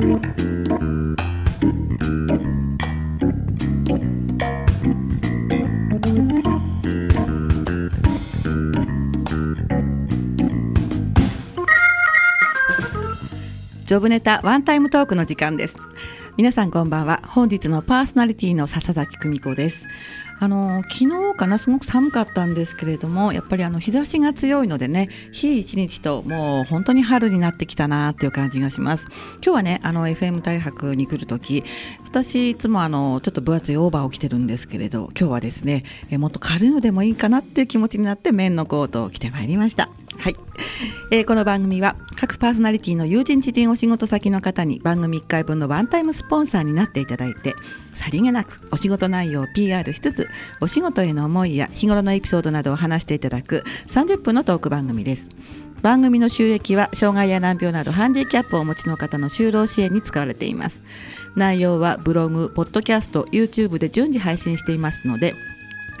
ジョブネタワンタイムトークの時間です。皆さんこんばんは。本日のパーソナリティの笹崎久美子です。あの昨日かなすごく寒かったんですけれどもやっぱりあの日差しが強いのでね日一日ともう本当に春になってきたなっていう感じがします。今日はねあの FM 大白に来る時私いつもあのちょっと分厚いオーバーを着てるんですけれど今日はですねえもっと軽いのでもいいかなっていう気持ちになって綿のコートを着てまいりました。はい、えー、この番組は各パーソナリティの友人知人お仕事先の方に番組1回分のワンタイムスポンサーになっていただいてさりげなくお仕事内容を PR しつつお仕事への思いや日頃のエピソードなどを話していただく30分のトーク番組です。番組の収益は障害や難病などハンディキャップをお持ちの方の就労支援に使われています。内容はブログ、ポッドキャスト、YouTube で順次配信していますので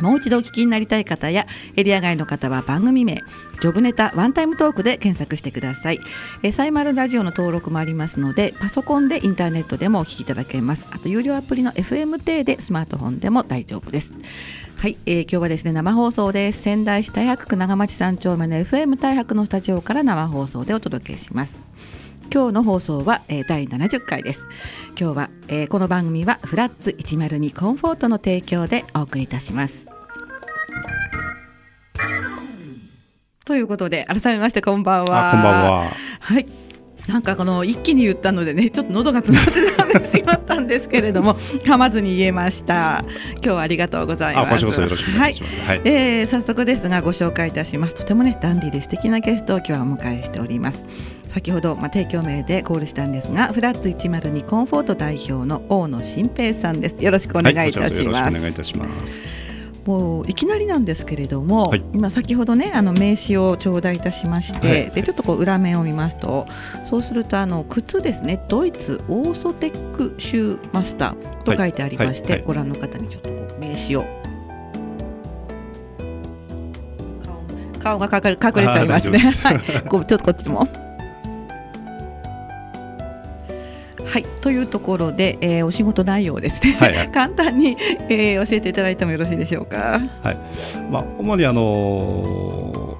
もう一度お聞きになりたい方やエリア外の方は番組名ジョブネタワンタイムトークで検索してください。えサイマルラジオの登録もありますのでパソコンでインターネットでもお聞きいただけます。あと有料アプリの FM 定でスマートフォンでも大丈夫です。はい、えー、今日はですね生放送です。仙台市太白区長町三丁目の FM 太白のスタジオから生放送でお届けします。今日の放送は、えー、第70回です。今日は、えー、この番組はフラッツ102コンフォートの提供でお送りいたします。ということで改めましてこんばんは。こんばんは。はい。なんかこの一気に言ったのでねちょっと喉が詰まってしまったんですけれども 噛まずに言えました。今日はありがとうございます。よろしくお願いします、はい、はい、えー、早速ですがご紹介いたします。とてもねダンディで素敵なゲストを今日はお迎えしております先ほど、まあ、提供名でコールしたんですがフラッツ102コンフォート代表の大野新平さんです。よろしくお願いいたします、はい、お願いいたします。もういきなりなんですけれども、はい、今先ほどねあの名刺を頂戴いたしまして、はい、でちょっとこう裏面を見ますとそうするとあの靴ですねドイツオーソテックシューマスターと書いてありまして、はい、ご覧の方にちょっとこう名刺を顔が隠れ隠れちゃいますね。はい、こうちょっとこっちも。はい。というところで、えー、お仕事内容ですね、はいはい、簡単に、えー、教えていただいてもよろしいでしょうか？はい。まあ、主にあの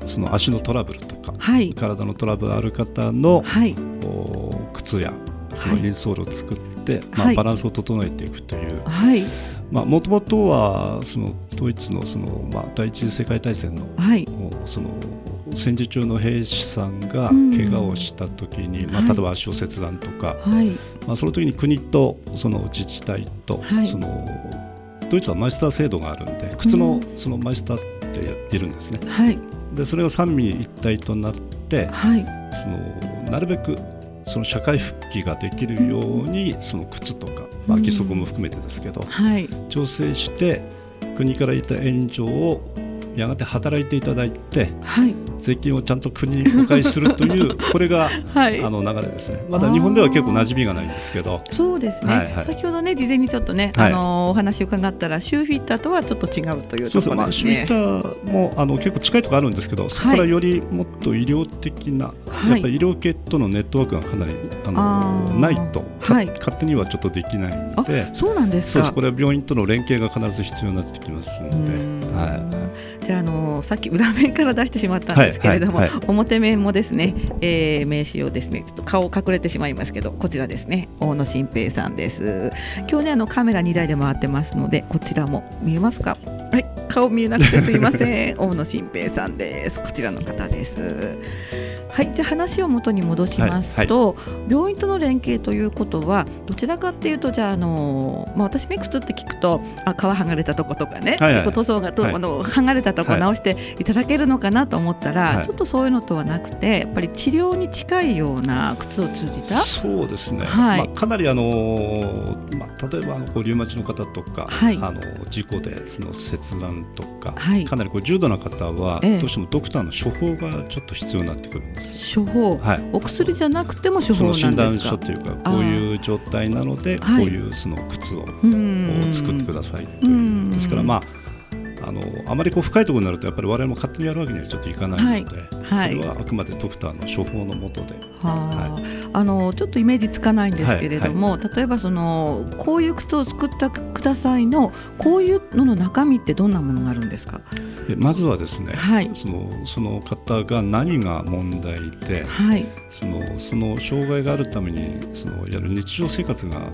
ー、その足のトラブルとか、はい、体のトラブルある方の、はい、お靴やそのインソールを作って、はい、まあ、バランスを整えていくという、はい、まあ、もともとはそのドイツのその、まあ、第一次世界大戦の,、はい、その戦時中の兵士さんが怪我をした時に、うん、まあ、例えば足を切断とか、はい、まあ、その時に国とその自治体と、はい、そのドイツはマイスター制度があるんで靴のそのマイスターっているんですね。はい、でそれが三位一体となって、はい、そのなるべくその社会復帰ができるようにその靴とか、まあ、義足も含めてですけど、はい、調整して国から得た援助をやがて働いていただいて、はい、税金をちゃんと国にお返しするという これが、はい、あの流れですね。まだ日本では結構馴染みがないんですけど。そうですね、はいはい、先ほどね事前にちょっとね、あのお話を伺ったらシューフィッターとはちょっと違うというところですね。まあ、シューフィッターもあの結構近いところあるんですけどそこからよりもっと医療的な、やっぱり医療系とのネットワークがかなりあのないと、はい、勝手にはちょっとできないので。そうなんですか。これは病院との連携が必ず必要になってきますので。はいじゃあ、あのさっき裏面から出してしまったんですけれども、はいはい。はい、表面もですね、えー、名刺をですねちょっと顔隠れてしまいますけどこちらですね大野新平さんです。今日ねあのカメラ2台で回ってますのでこちらも見えますか？はい顔見えなくてすいません。大野新平さんです。こちらの方ですはい、じゃあ話を元に戻しますと、はいはい、病院との連携ということはどちらかっていうとじゃあ、あのまあ、私ね靴って聞くとあ皮剥がれたとことかね、はいはい、塗装がと、はい、あの剥がれたとこ直していただけるのかなと思ったら、はい、ちょっとそういうのとはなくてやっぱり治療に近いような靴を通じたそうですね、はい。まあ、かなりあの、まあ、例えばあのこうリウマチの方とか、はい、あの事故でその切断とか、はい、かなりこう重度な方は、どうしてもドクターの処方がちょっと必要になってくるんです。処方、はい、お薬じゃなくても処方診断書というかこういう状態なのでこういうその靴を作ってくださいという。ですからまああのあまりこう深いところになるとやっぱり我々も勝手にやるわけにはちょっといかないので、はい。はい、それはあくまでドクターの処方のもとで、はい、あのちょっとイメージつかないんですけれども、はい。はい、例えばそのこういう靴を作ったくださいのこういうのの中身ってどんなものがあるんですか？まずはですね、はい、そのその方が何が問題で、はい、そのその障害があるためにそのやる日常生活が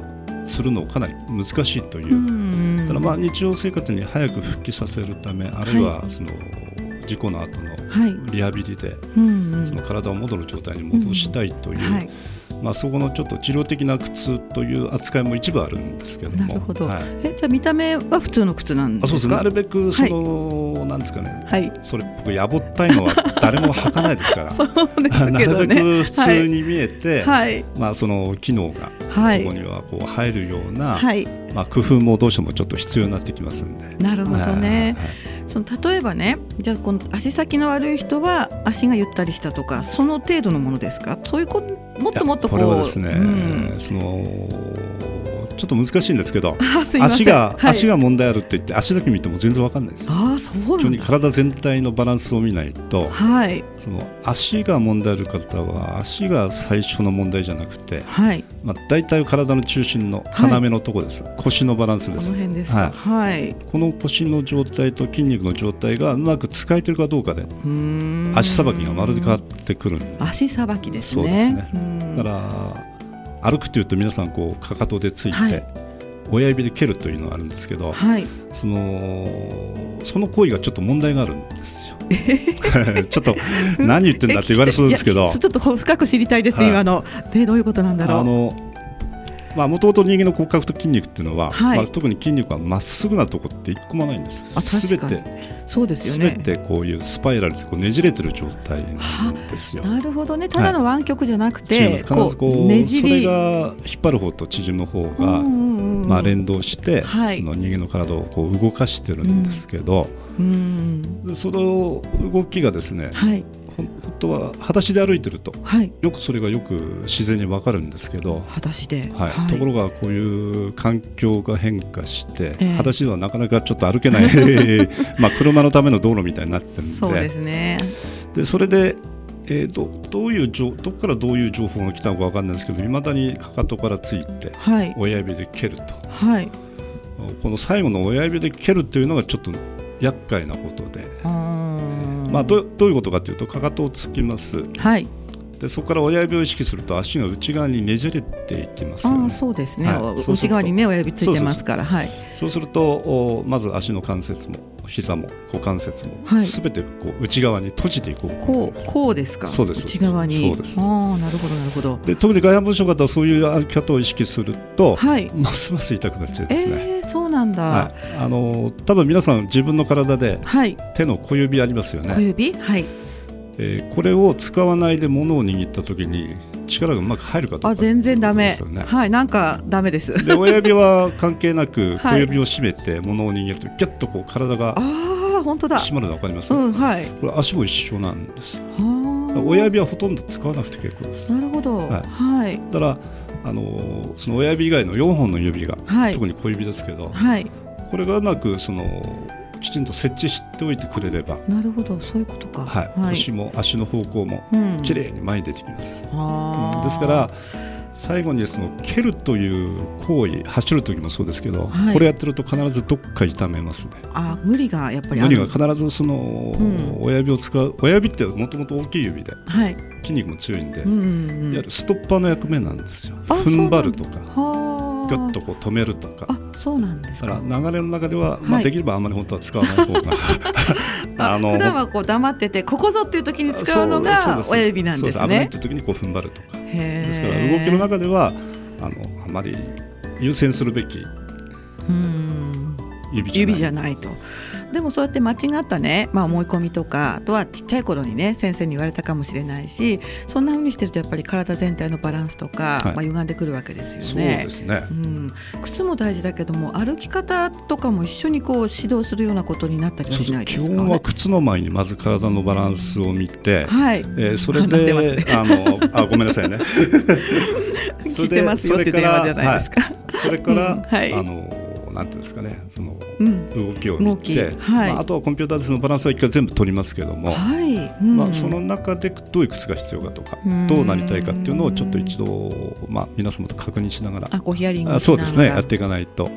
するのかなり難しいという、ただまあ日常生活に早く復帰させるためあるいはその、事故の後のリハビリで、その体を元の状態に戻したいという、まあ、そこのちょっと治療的な靴という扱いも一部あるんですけども。なるほど、はい、えじゃあ見た目は普通の靴なんですか？あそうですなるべくその、はい、なんですかね、はい、それ僕やぼったいのは誰も履かないですから。そうですけど、ね、なるべく普通に見えて、はい、まあ、その機能がそこにはこう入るような、はい。まあ、工夫もどうしてもちょっと必要になってきますんで。なるほどね、その例えばねじゃあこの足先の悪い人は足がゆったりしたとかその程度のものですか？そういうこもっともっとこうこれはですね、うん、そのちょっと難しいんですけど足が、はい、足が問題あるって言って足だけ見ても全然わかんないです。あそう基に体全体のバランスを見ないと、はい、その足が問題ある方は足が最初の問題じゃなくて、はい。まあ、大体体の中心の要のところです、はい、腰のバランスです。この辺ですはい、はい、この腰の状態と筋肉の状態がうまく使えてるかどうかで足さばきがまるで変わってくる足さばきですね。そうですね。だから歩くというと皆さんこうかかとでついて、はい、親指で蹴るというのがあるんですけど、はい、そのその行為がちょっと問題があるんですよ。ちょっと何言ってんだって言われそうですけど。ちょっと深く知りたいです、はい、今の。でどういうことなんだろう。あのまあ、もともと人間の骨格と筋肉っていうのは、はい、まあ、特に筋肉はまっすぐなところって一個もないんです。すべてそうですよね。てこういうスパイラルでこうねじれてる状態なんですよ。なるほどね。ただの湾曲じゃなくて、はい、必ずこうねじり。それが引っ張る方と縮む方が、まあ連動して、はい、その人間の体をこう動かしてるんですけど、うん、その動きがですね、はい、本当は裸足で歩いてると、はい、よくそれがよく自然にわかるんですけど。裸足で、はい、はい、ところがこういう環境が変化して、えー、裸足ではなかなかちょっと歩けない まあ車のための道路みたいになってるんで。そうですね。でそれでえー、どどういうどこからどういう情報が来たのか分かんないですけどいまだにかかとからついて、はい、親指で蹴ると、はい、この最後の親指で蹴るっていうのがちょっと厄介なことで。まあ、どどういうことかというとかかとをつきます、はい、でそこから親指を意識すると足が内側にねじれていきますよ、ね、あそうですね、はい、内側にね親指ついてますから。そうするとおまず足の関節も膝も股関節もすべてこう内側に閉じていこう。こうこうですか？そうです。内側に。そうです。ああなるほどなるほど。で特に外反母趾の方はそういう歩き方を意識すると、はい、ますます痛くなっちゃいますね、えー、そうなんだ、はい、あの多分皆さん自分の体で、はい、手の小指ありますよね。小指？はいえー、これを使わないで物を握った時に力がうまく入るかどうか、あ全然だめ、ね、はいなんかだめです。で親指は関係なく 小指を締めて物を握るとギュッとこう体があ本当だ。締まるの分かります、うんはい、これ足も一緒なんです。親指はほとんど使わなくて結構です。なるほど。はい、はい、だからあのその親指以外の4本の指が、はい、特に小指ですけど、はい、これがうまくそのきちんと設置しておいてくれれば。なるほどそういうことか、はい、はい、腰も足の方向もきれいに前に出てきます、うん、ですから最後にその蹴るという行為走る時もそうですけど、はい、これやってると必ずどっか痛めますね。あ無理がやっぱり無理が必ずその、親指を使う親指ってもともと大きい指で、はい、筋肉も強いんで、うんうんうん、いわゆるストッパーの役目なんですよ。踏ん張るとかぐっとこう止めるとか。あそうなんですか。流れの中では、まあ、できればあんまり本当は使わない方が。あの普段はこう黙っててここぞっていう時に使うのが親指なんですね。危ないっていう時にこう踏ん張るとか。ですから動きの中ではあのあまり優先するべき指じ指じゃないと。でもそうやって間違ったね、まあ、思い込みとかあとはちっちゃい頃にね先生に言われたかもしれないしそんなふうにしてるとやっぱり体全体のバランスとか、はい、まあ、歪んでくるわけですよね。そうですね、うん、靴も大事だけども歩き方とかも一緒にこう指導するようなことになったりはしないですか、ね、基本は靴の前にまず体のバランスを見て、はい、えー、それで、ね、あのあごめんなさいね。聞いてますよって電話じゃないですか。はい、それから、うん。はい、あのなんていうんですかねその動きを見て、はい。まあ、あとはコンピューターでそのバランスは一回全部取りますけども、はい。うん、まあ、その中でどういう靴が必要かとかどうなりたいかっていうのをちょっと一度、まあ、皆様と確認しながらあごヒアリングそうですね。やっていかないと。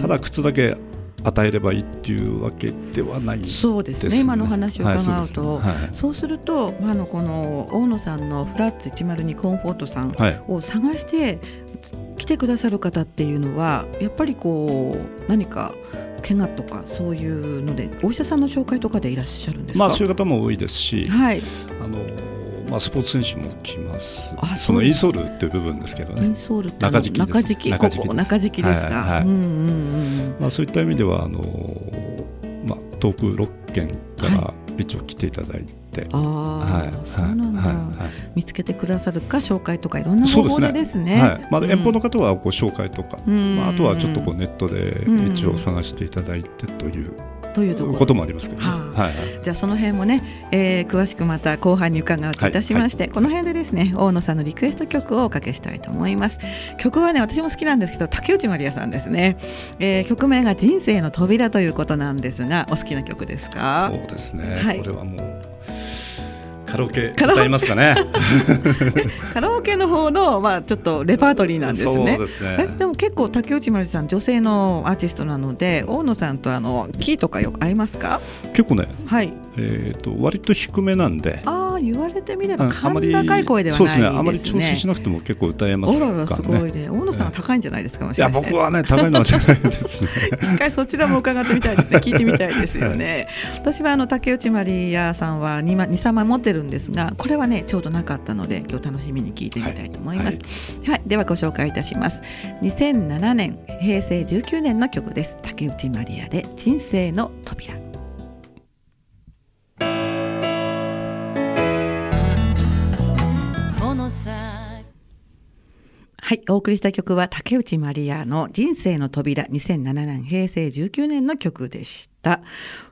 ただ靴だけ与えればいいっていうわけではない、ね、そうですね。今の話を伺うと、はいそうはい、そうすると、まあ、のこの大野さんのフラッツ102コンフォートさんを探して来てくださる方っていうのはやっぱりこう何か怪我とかそういうのでお医者さんの紹介とかでいらっしゃるんですまあ、そういう方も多いですし、はい、あのまあ、スポーツ選手も来ます。あそのインソールっていう部分ですけどね。インソールって中敷き中敷き中敷き中敷きですか、そういった意味ではあの、まあ、遠く6県から一応来ていただいて、はい、あはい、そうなんだ、はいはい、見つけてくださるか紹介とかいろんな方法でですね、ね、はい。まあ、遠方の方はこう紹介とか、うん、まあ、あとはちょっとこうネットで一応探していただいてという。というところ。こともありますけど、ね、はい、じゃあその辺もね、えー、詳しくまた後半に伺うといたしまして、はいはい、この辺でですね大野さんのリクエスト曲をおかけしたいと思います。曲はね私も好きなんですけど竹内まりやさんですね、えー、曲名が人生の扉ということなんですがお好きな曲ですか？そうですね、はい、これはもうカラオケ歌いますかね カラオケの方のまあちょっとレパートリーなんですね。そうですね。でも結構竹内まりさん女性のアーティストなので大野さんとあのキーとかよく合いますか？結構ね。はい。えっ、ー、と割と低めなんで。あ言われてみれば甲高い声ではないですね。あまり調整しなくても結構歌えますからね。すごいね。大野さんは高いんじゃないですか。いや僕はね高いのはじゃないですね。一回そちらも伺ってみたいですね。聞いてみたいですよね。私はあの竹内まりやさんは二二三枚持ってるんですが、これはねちょうどなかったので今日楽しみに聞いてみたいと思います。はい、はい、ではご紹介いたします。2007年平成19年の曲です。竹内まりやで人生の扉。はい、お送りした曲は竹内まりやの人生の扉2007年平成19年の曲でした。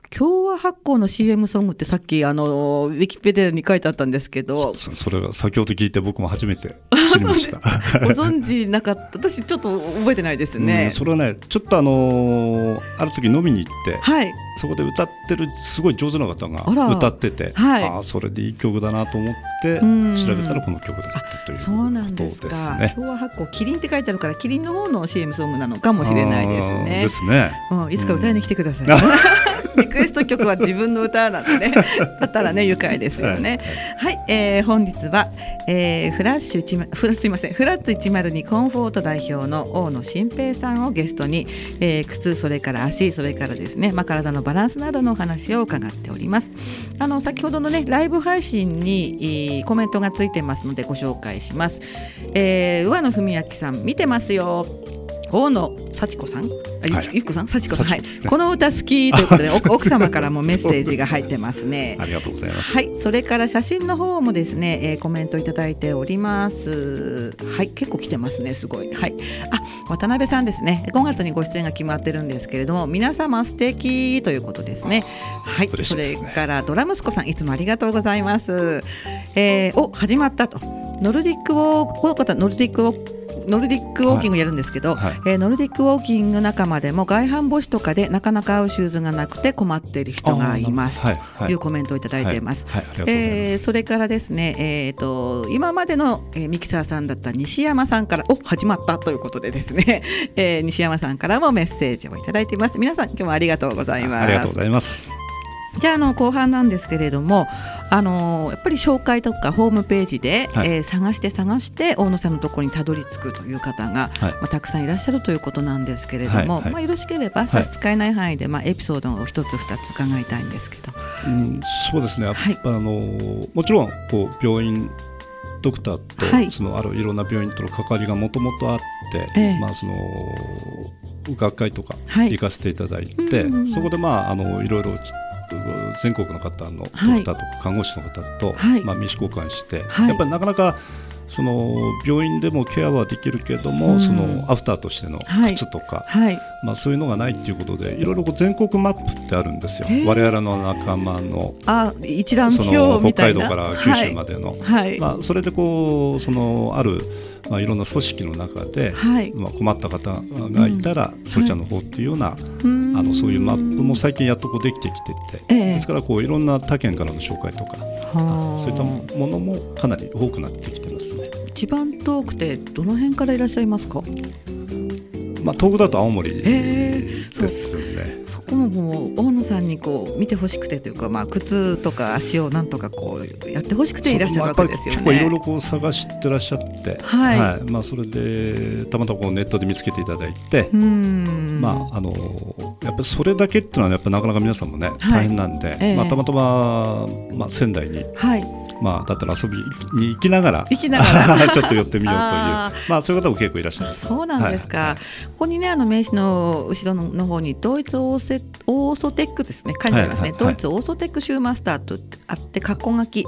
共和発行の CM ソングってさっきあのウィキペディアに書いてあったんですけど。それが先ほど聞いて僕も初めて 知りました。ご存知なかった。私ちょっと覚えてないですね、うん、それはねちょっとあのー、ある時飲みに行って、はい、そこで歌ってるすごい上手な方が歌ってて、はい、ああそれでいい曲だなと思って調べたらこの曲だったというそうなんですね。共和発行キリンって書いてあるからキリンの方の CM ソングなのかもしれないですね。ですね、うん、いつか歌いに来てください、リクエスト曲は自分の歌なんでね。だったらね愉快ですよね。はい、はい、えー、本日は、えー、フラッシュ1フすいません。フラッツ102コンフォート代表の大野新平さんをゲストに、えー、靴それから足それからですね、まあ、体のバランスなどのお話を伺っております。あの先ほどのねライブ配信にコメントがついてますのでご紹介します、えー、上野文明さん見てますよ大野幸子さん、はい、ゆっこさん、幸子さん、はい、この歌好きということで、奥様からもメッセージが入ってますね。ありがとうございます。はい、それから写真の方もですね、えー、コメントいただいております。はい、結構来てますね、すごい。はい、あ、渡辺さんですね。5月にご出演が決まってるんですけれども、皆様素敵ということですね。はい、ね、それからドラムスコさん、いつもありがとうございます。えー、お、始まったと。ノルディックをこの方ノルディックをノルディックウォーキングやるんですけど、はい。はい、えー、ノルディックウォーキング仲間でも外反母趾とかでなかなか合うシューズがなくて困っている人がいます。というコメントをいただいてい。ます。えそれからです。ね、えーと、今までの、えー、ミキサーさんだった西山さんからお始まったということでですね、えー、西山さんからもメッセージをいただいています。皆さん今日もありがとうございます。ありがとうございます。じゃあの後半なんですけれどもあのやっぱり紹介とかホームページで、はい、えー、探して探して大野さんのところにたどり着くという方が、はい、まあ、たくさんいらっしゃるということなんですけれども、はい、まあ、よろしければ差し支えない範囲で、まあ、エピソードを一つ二つ伺いたいんですけど。うん、そうですね。やっぱ、あのもちろんこう病院ドクターと、はい、そのあるいろんな病院との関わりがもともとあって、えー、まあ、その学会とか行かせていただいて、はい、そこで、まあ、あのいろいろ全国の方のドクターとか看護師の方と、まあ、名刺交換して、やっぱりなかなかその病院でもケアはできるけれども、うん、そのアフターとしての靴とか、はい。はい、まあ、そういうのがないっていうことでいろいろ全国マップってあるんですよ。我々の仲間のあ一覧その北海道から九州までの、はい、まあ、それでこうそのあるまあ、いろんな組織の中で、はい、まあ、困った方がいたら、うん、そちらの方っていうような、はい、あのそういうマップも最近やっとこうできてきてて、え。ー、ですからこういろんな他県からの紹介とかそういったものもかなり多くなってきてますね。一番遠くてどの辺からいらっしゃいますか？まあ、遠くだと青森ですね、えー、そこももう大野さんにこう見てほしくてというか、まあ、靴とか足をなんとかこうやってほしくていらっしゃるわけですよね。まあ、いろいろこう探してらっしゃって、はい、はい、まあ、それでたまたまこうネットで見つけていただいてまあ、あのやっぱりそれだけっていうのはやっぱなかなか皆さんもね大変なんで、はいえ。ー、まあ、たまたま、まあ、仙台に。はいまあ、だったら遊びに行きながら ちょっと寄ってみようという。まあ、そういう方も結構いらっしゃいます。そうなんですか、はい、ここにねあの名刺の後ろの方にドイツオーセオーソテックですね。書いてありますね、はいはいはい、ドイツオーソテックシューマスターとあって括弧書き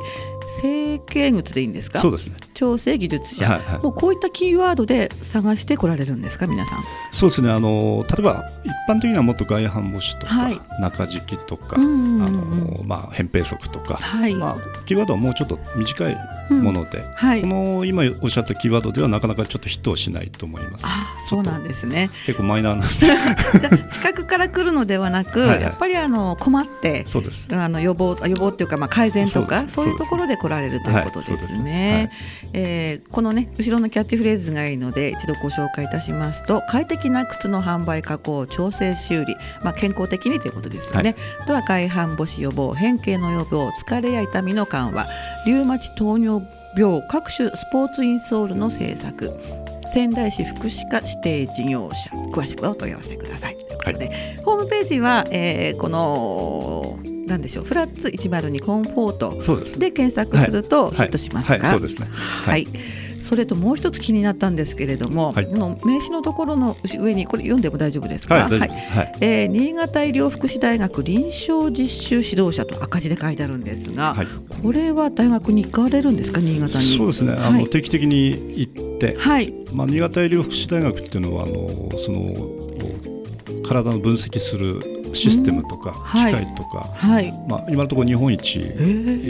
成形靴でいいんですか？そうですね。調整技術者、はいはい、もうこういったキーワードで探してこられるんですか皆さん？そうですね。あの例えば一般的にはもっと外反母趾とか、はい、中敷きとか、あのまあ、扁平足とか、はい、まあ、キーワードはもうちょっと短いもので、うんはい、この今おっしゃったキーワードではなかなかちょっとヒットしないと思います。あそうなんですね。結構マイナーなんで。じゃ視覚から来るのではなく、はいはい、やっぱりあの困ってそうです。あの予防予防っていうかまあ改善とかそういうところで来られるということですね。はえこのね後ろのキャッチフレーズがいいので一度ご紹介いたしますと快適な靴の販売加工調整修理、まあ、健康的にということですよね。はい、とは外反母趾予防変形の予防疲れや痛みの緩和リウマチ糖尿病各種スポーツインソールの製作仙台市福祉課指定事業者詳しくはお問い合わせください。ということで、はい、ホームページは、えー、このなんでしょう。フラッツ102コンフォート。で検索するとヒットしますか、そうですね。はい。それともう一つ気になったんですけれども、はい、この名刺のところの上にこれ読んでも大丈夫ですか、はいはい。えー、新潟医療福祉大学臨床実習指導者と赤字で書いてあるんですが、はい、これは大学に行かれるんですか？新潟に。そうですね、あの定期的に行って、はい。まあ、新潟医療福祉大学っていうのはあのその体の分析するシステムとか機械とか、はい。まあ、今のところ日本一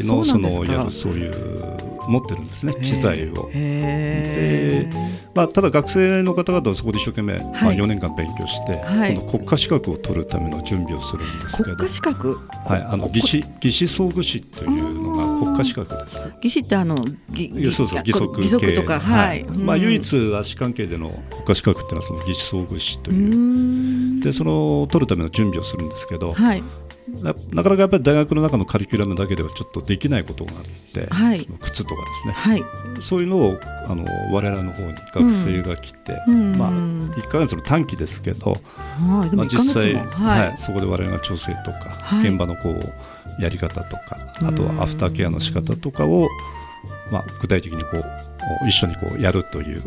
のそのやるそういう持ってるんですね機材を。でまあ、ただ学生の方々はそこで一生懸命、はい、まあ、4年間勉強して、はい、国家資格を取るための準備をするんですけど。国家資格、はい、あの技師技師総具士というのが国家資格です。技師ってあの義そうそう義足義足とか、はい、まあ、唯一足関係での国家資格っていうのはその技師総具士というでその取るための準備をするんですけど、はい、ななかなかやっぱり大学の中のカリキュラムだけではちょっとできないことがあって、はい、その靴とかですね、はい、そういうのをあの我々の方に学生が来て、うん、まあ、1か月の短期ですけど、まあ、実際、はい。そこで我々が調整とか、現場のこうやり方とかあとはアフターケアの仕方とかを、まあ、具体的にこう一緒にこうやるという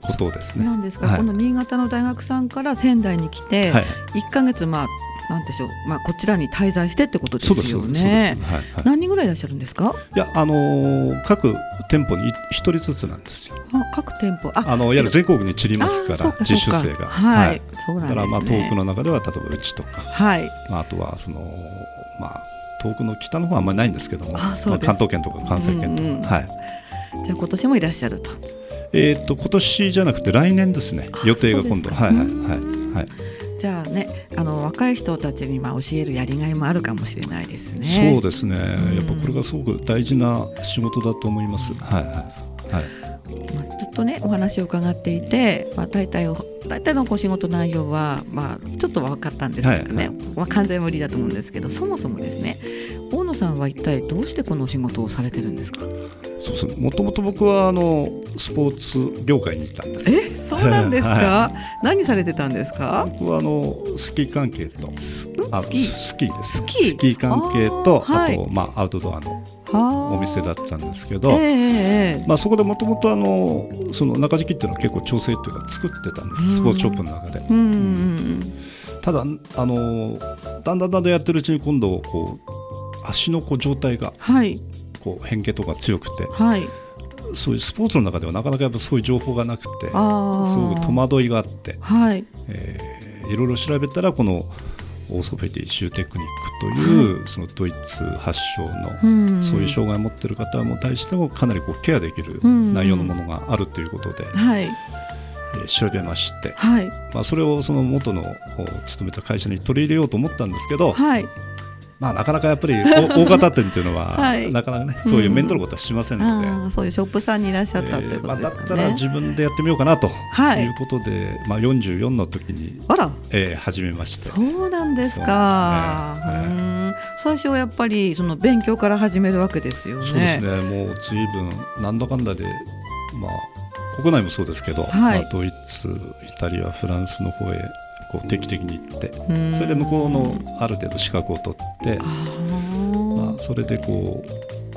ことですね。なんですか、はい、この新潟の大学さんから仙台に来て、はい、1か月まあなんでしょう、まあ、こちらに滞在してってことですよね。はいはい、何人ぐらいいらっしゃるんですか？いや、あのー、各店舗に一人ずつなんですよ。あ、各店舗、あ、あのいわゆる全国に散りますから、実習生が。はい。そうなんですね。だからまあ遠くの中では例えばうちとか、はい。まああとはそのまあ遠くの北の方はあんまりないんですけども、あまあ、関東圏とか関西圏とか、うんうん、はい。じゃあ今年もいらっしゃると。えっ、と今年じゃなくて来年ですね。予定が今度、はいはいはいはい。じゃあねあの若い人たちにまあ教えるやりがいもあるかもしれないですね。そうですね、うん、やっぱこれがすごく大事な仕事だと思います。はいはいまあ、ずっとねお話を伺っていて、まあ、大体大体のお仕事内容は、まあ、ちょっと分かったんですけどね、はいはい、まあ、完全無理だと思うんですけどそもそもですね大野さんは一体どうしてこのお仕事をされてるんですか？そうですもともと僕はあのスポーツ業界にいたんです。えそうなんですか、はい、何されてたんですか？僕はあのスキー関係とスキー？スキーです、ね、スキー？スキー関係とあと、まあアウトドアのお店だったんですけど、えー、まあ、そこでもともとその中敷きっていうのは結構調整っていうか作ってたんです。スポーツショップの中で。ただあのだんだんだんだんやってるうちに今度こう足のこう状態が、はい、こう変形とか強くて、はい、そういうスポーツの中ではなかなかやっぱそういう情報がなくてすごく戸惑いがあって、はい。えー、いろいろ調べたらこのオーソフェディシューテクニックという、はい、そのドイツ発祥の、そういう障害を持っている方も対してもかなりこうケアできる内容のものがあるということで、はい、え調べまして、はい、まあ、それをその元の勤めた会社に取り入れようと思ったんですけど、はい、まあ、なかなかやっぱり 大型店というのは、はい、なかなかねそういう面倒なことはしませんので、うん、そういうショップさんにいらっしゃったということね、えーまあ、だったら自分でやってみようかなとい。うことで、まあ、44の時にあら、えー、始めまして。そうなんですか、最初はやっぱりその勉強から始めるわけですよね。そうですね。もう随分なんだかんだでまあ国内もそうですけど、はい、まあ、ドイツ、イタリア、フランスの方へこう定期的に行ってそれで向こうのある程度資格を取ってまあ、それでこ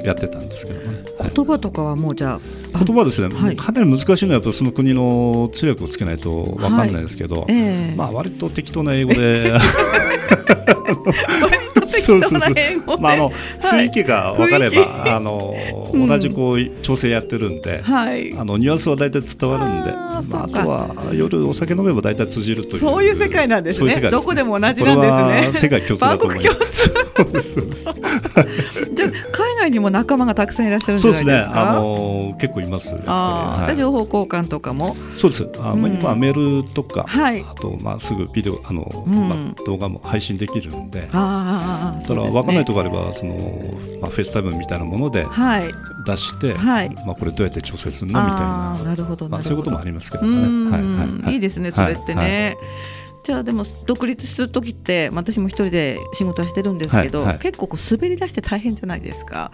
うやってたんですけどね。言葉とかはもうじゃあ言葉ですね、はい、かなり難しいのはやっぱその国の通訳をつけないと分かんないですけど、はいえ。ー、まあ割と適当な英語で そうそうそう。まああの雰囲気が分かれば、あの 同じこう調整やってるんで、あのニュアンスは大体伝わるんで、まああとは夜お酒飲めば大体通じるという。そういう世界なんですね。どこでも同じなんですね。世界共通だと思います。じゃ海外にも仲間がたくさんいらっしゃるんじゃないですか？あの結構います。ああ、情報交換とかも？そうです。あまあ今メールとか、あとまあすぐビデオあのまあ動画も配信できるんで。ああ。ただ分かんないところあればその、まあ、フェイスタイムみたいなもので出して、はい、まあ、これどうやって調整するの？みたいななるほどまあ、そういうこともありますけどね。はいはいはい、いいですねそれってね。はいじゃあでも独立する時って私も一人で仕事はしてるんですけど、はいはい、結構こう滑り出して大変じゃないですか。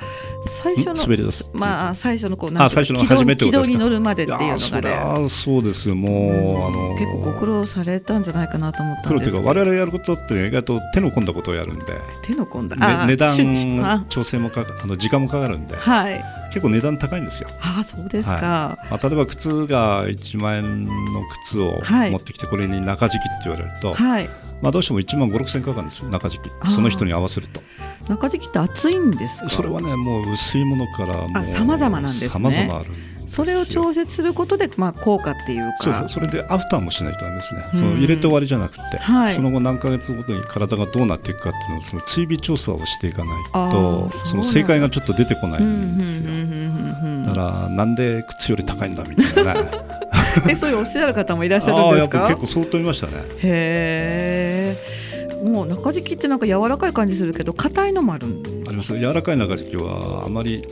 最初の滑り出す？まあ最初のこうなん最初の初めて軌道に乗るまでっていうのがね。あそうです。よもう、あの結構ご苦労されたんじゃないかなと思ったんですけど。我々やることって意外と手の込んだことをやるんで。手の込んだ、ね、値段調整もかあの時間もかかるんで、はい、結構値段高いんですよ。ああそうですか、はい、まあ、例えば靴が1万円の靴を持ってきてこれに中敷きって言われると、はい、まあ、どうしても1万5、6千かかるんです中敷き。その人に合わせると。中敷きって厚いんですそれはねもう薄いものからさまざまなんですね。様々あるそれを調節することで、まあ、効果っていうか。そうそう。それでアフターもしないとダメですね、その入れて終わりじゃなくて、はい、その後何ヶ月ごとに体がどうなっていくかっていうのをその追尾調査をしていかないとその正解がちょっと出てこないんですよ。だからなんで靴より高いんだみたいな。ね えそういうおっしゃる方もいらっしゃるんですか？結構相当いましたね。へえもう中敷きってなんか柔らかい感じするけど硬いのもあるあります。柔らかい中敷きはあまり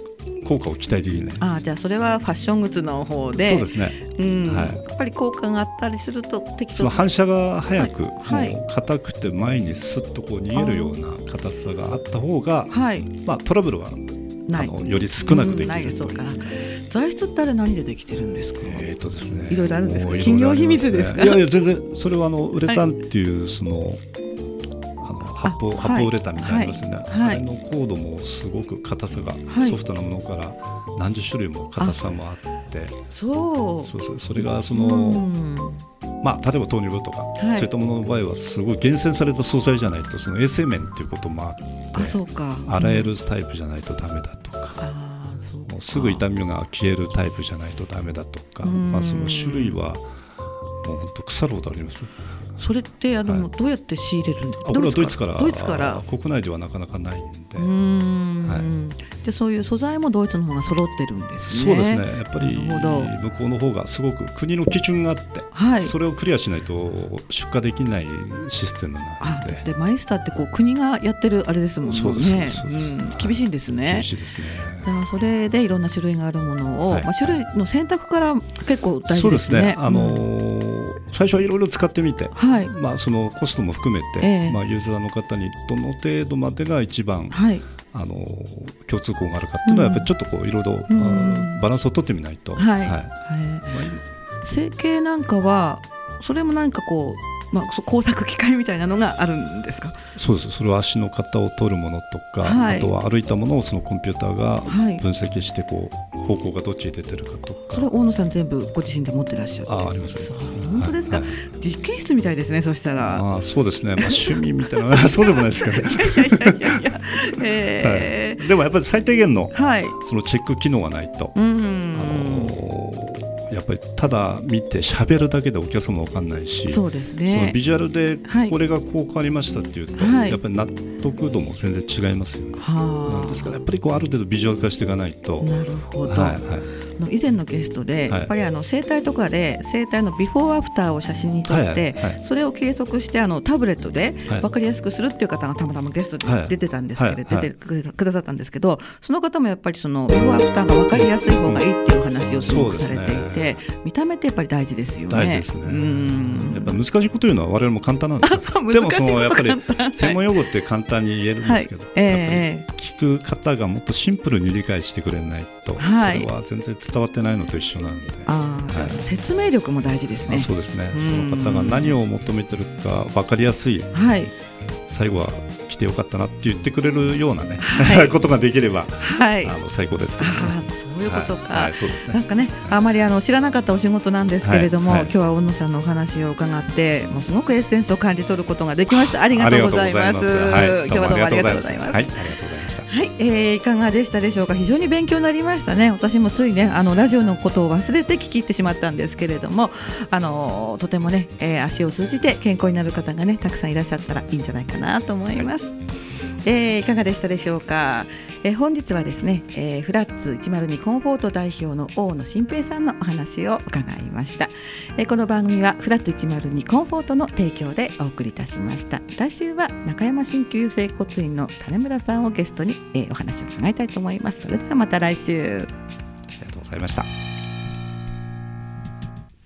効果を期待できないあじゃあそれはファッショングッズの方でそうですね、うん。はい、やっぱり効果があったりすると適当反射が早く、はい、硬くて前にすっとこう逃げるような硬さがあった方が、はい、まあ、トラブルはあのより少なくできるという、材質ってあれ何でできてるんですか？えっ、とですね。いろいろあるんですか？企業秘密ですか？いやいや全然。それはあのウレタンっていうその、発泡発泡ウレタンみたいなのですね、はい、あれのコードもすごく硬さが、ソフトなものから何十種類も硬さもあって。そう。そうそう。それがその、まあ、例えば糖尿病とか、はい、そういったものの場合はすごい厳選された素材じゃないとその衛生面っていうこともあってあそうか、洗えるタイプじゃないとダメだとか。すぐ痛みが消えるタイプじゃないとダメだとか、まあ、その種類はもう本当腐るほどあります。それってあの、はい、どうやって仕入れるんですか？これはドイツからドイツから？国内ではなかなかないんで。うんはい、でそういう素材もドイツの方が揃ってるんですね。そうですね。やっぱり向こうの方がすごく国の基準があって、はい、それをクリアしないと出荷できないシステムなんで。でマイスターってこう国がやってるあれですもんね。そうですね。厳しいんですね。厳しいですね。だからそれでいろんな種類があるものを、はい、まあ種類の選択から結構大事ですね。そうですね。あのー、最初はいろいろ使ってみて、はい、まあそのコストも含めて、えー、まあユーザーの方にどの程度までが一番、はい、あの共通項があるかっていうのはやっぱりちょっとこういろいろ、バランスを取ってみないと。はい。はい、はい、整形なんかはそれも何かこうまあ、工作機械みたいなのがあるんですか？そうです。それは足の型を取るものとか、はい、あとは歩いたものをそのコンピューターが分析してこう、方向がどっちに出てるかとか。それは大野さん全部ご自身で持ってらっしゃるああります。本当ですか、はい、実験室みたいですねそしたら。あそうですね、まあ、趣味みたいな。そうでもないですかね。でもやっぱり最低限の、はい、そのチェック機能がないと、うん、やっぱりただ見て喋るだけでお客様も分かんないしそうですね。そのビジュアルでこれがこう変わりましたっていうと、はい、やっぱり納得度も全然違いますよね。はですからやっぱりこうある程度ビジュアル化していかないと。なるほど、はいはいの以前のゲストで、やっぱりあの整体とかで整体のビフォーアフターを写真に撮って、それを計測してあのタブレットで分かりやすくするっていう方がたまたまゲストで出てたんですけれど、出てくださったんですけどその方もやっぱりそのビフォーアフターが分かりやすい方がいいっていう話をすごくされていて、見た目ってやっぱり大事ですよね。大事ですね。やっぱ難しいこと言うのは我々も簡単なんですよ。でもそのやっぱり専門用語って簡単に言えるんですけど、えー、聞く方がもっとシンプルに理解してくれないと、はい、それは全然伝わってないのと一緒なんで、あはい、説明力も大事ですね。そうですね。その方が何を求めてるか分かりやすい、はい、最後は来てよかったなって言ってくれるようなね、はい、ことができれば、はい、あの最高ですけど、ね、そういうことか、はい、そうですね。なんかねあまりあの知らなかったお仕事なんですけれども、今日は小野さんのお話を伺ってもうすごくエッセンスを感じ取ることができました。ありがとうございます。今日はどうもありがとうございます、はい、ありがとうございますはい、えー、いかがでしたでしょうか？非常に勉強になりましたね。私もついねあのラジオのことを忘れて聞き入ってしまったんですけれどもあのとてもね、えー、足を通じて健康になる方がねたくさんいらっしゃったらいいんじゃないかなと思います。えー、いかがでしたでしょうか、えー、本日はですね、えー、フラッツ102コンフォート代表の大野新平さんのお話を伺いました、えー、この番組はフラッツ102コンフォートの提供でお送りいたしました。来週は中山鍼灸整骨院の種村さんをゲストに、えー、お話を伺いたいと思います。それではまた来週。ありがとうございました。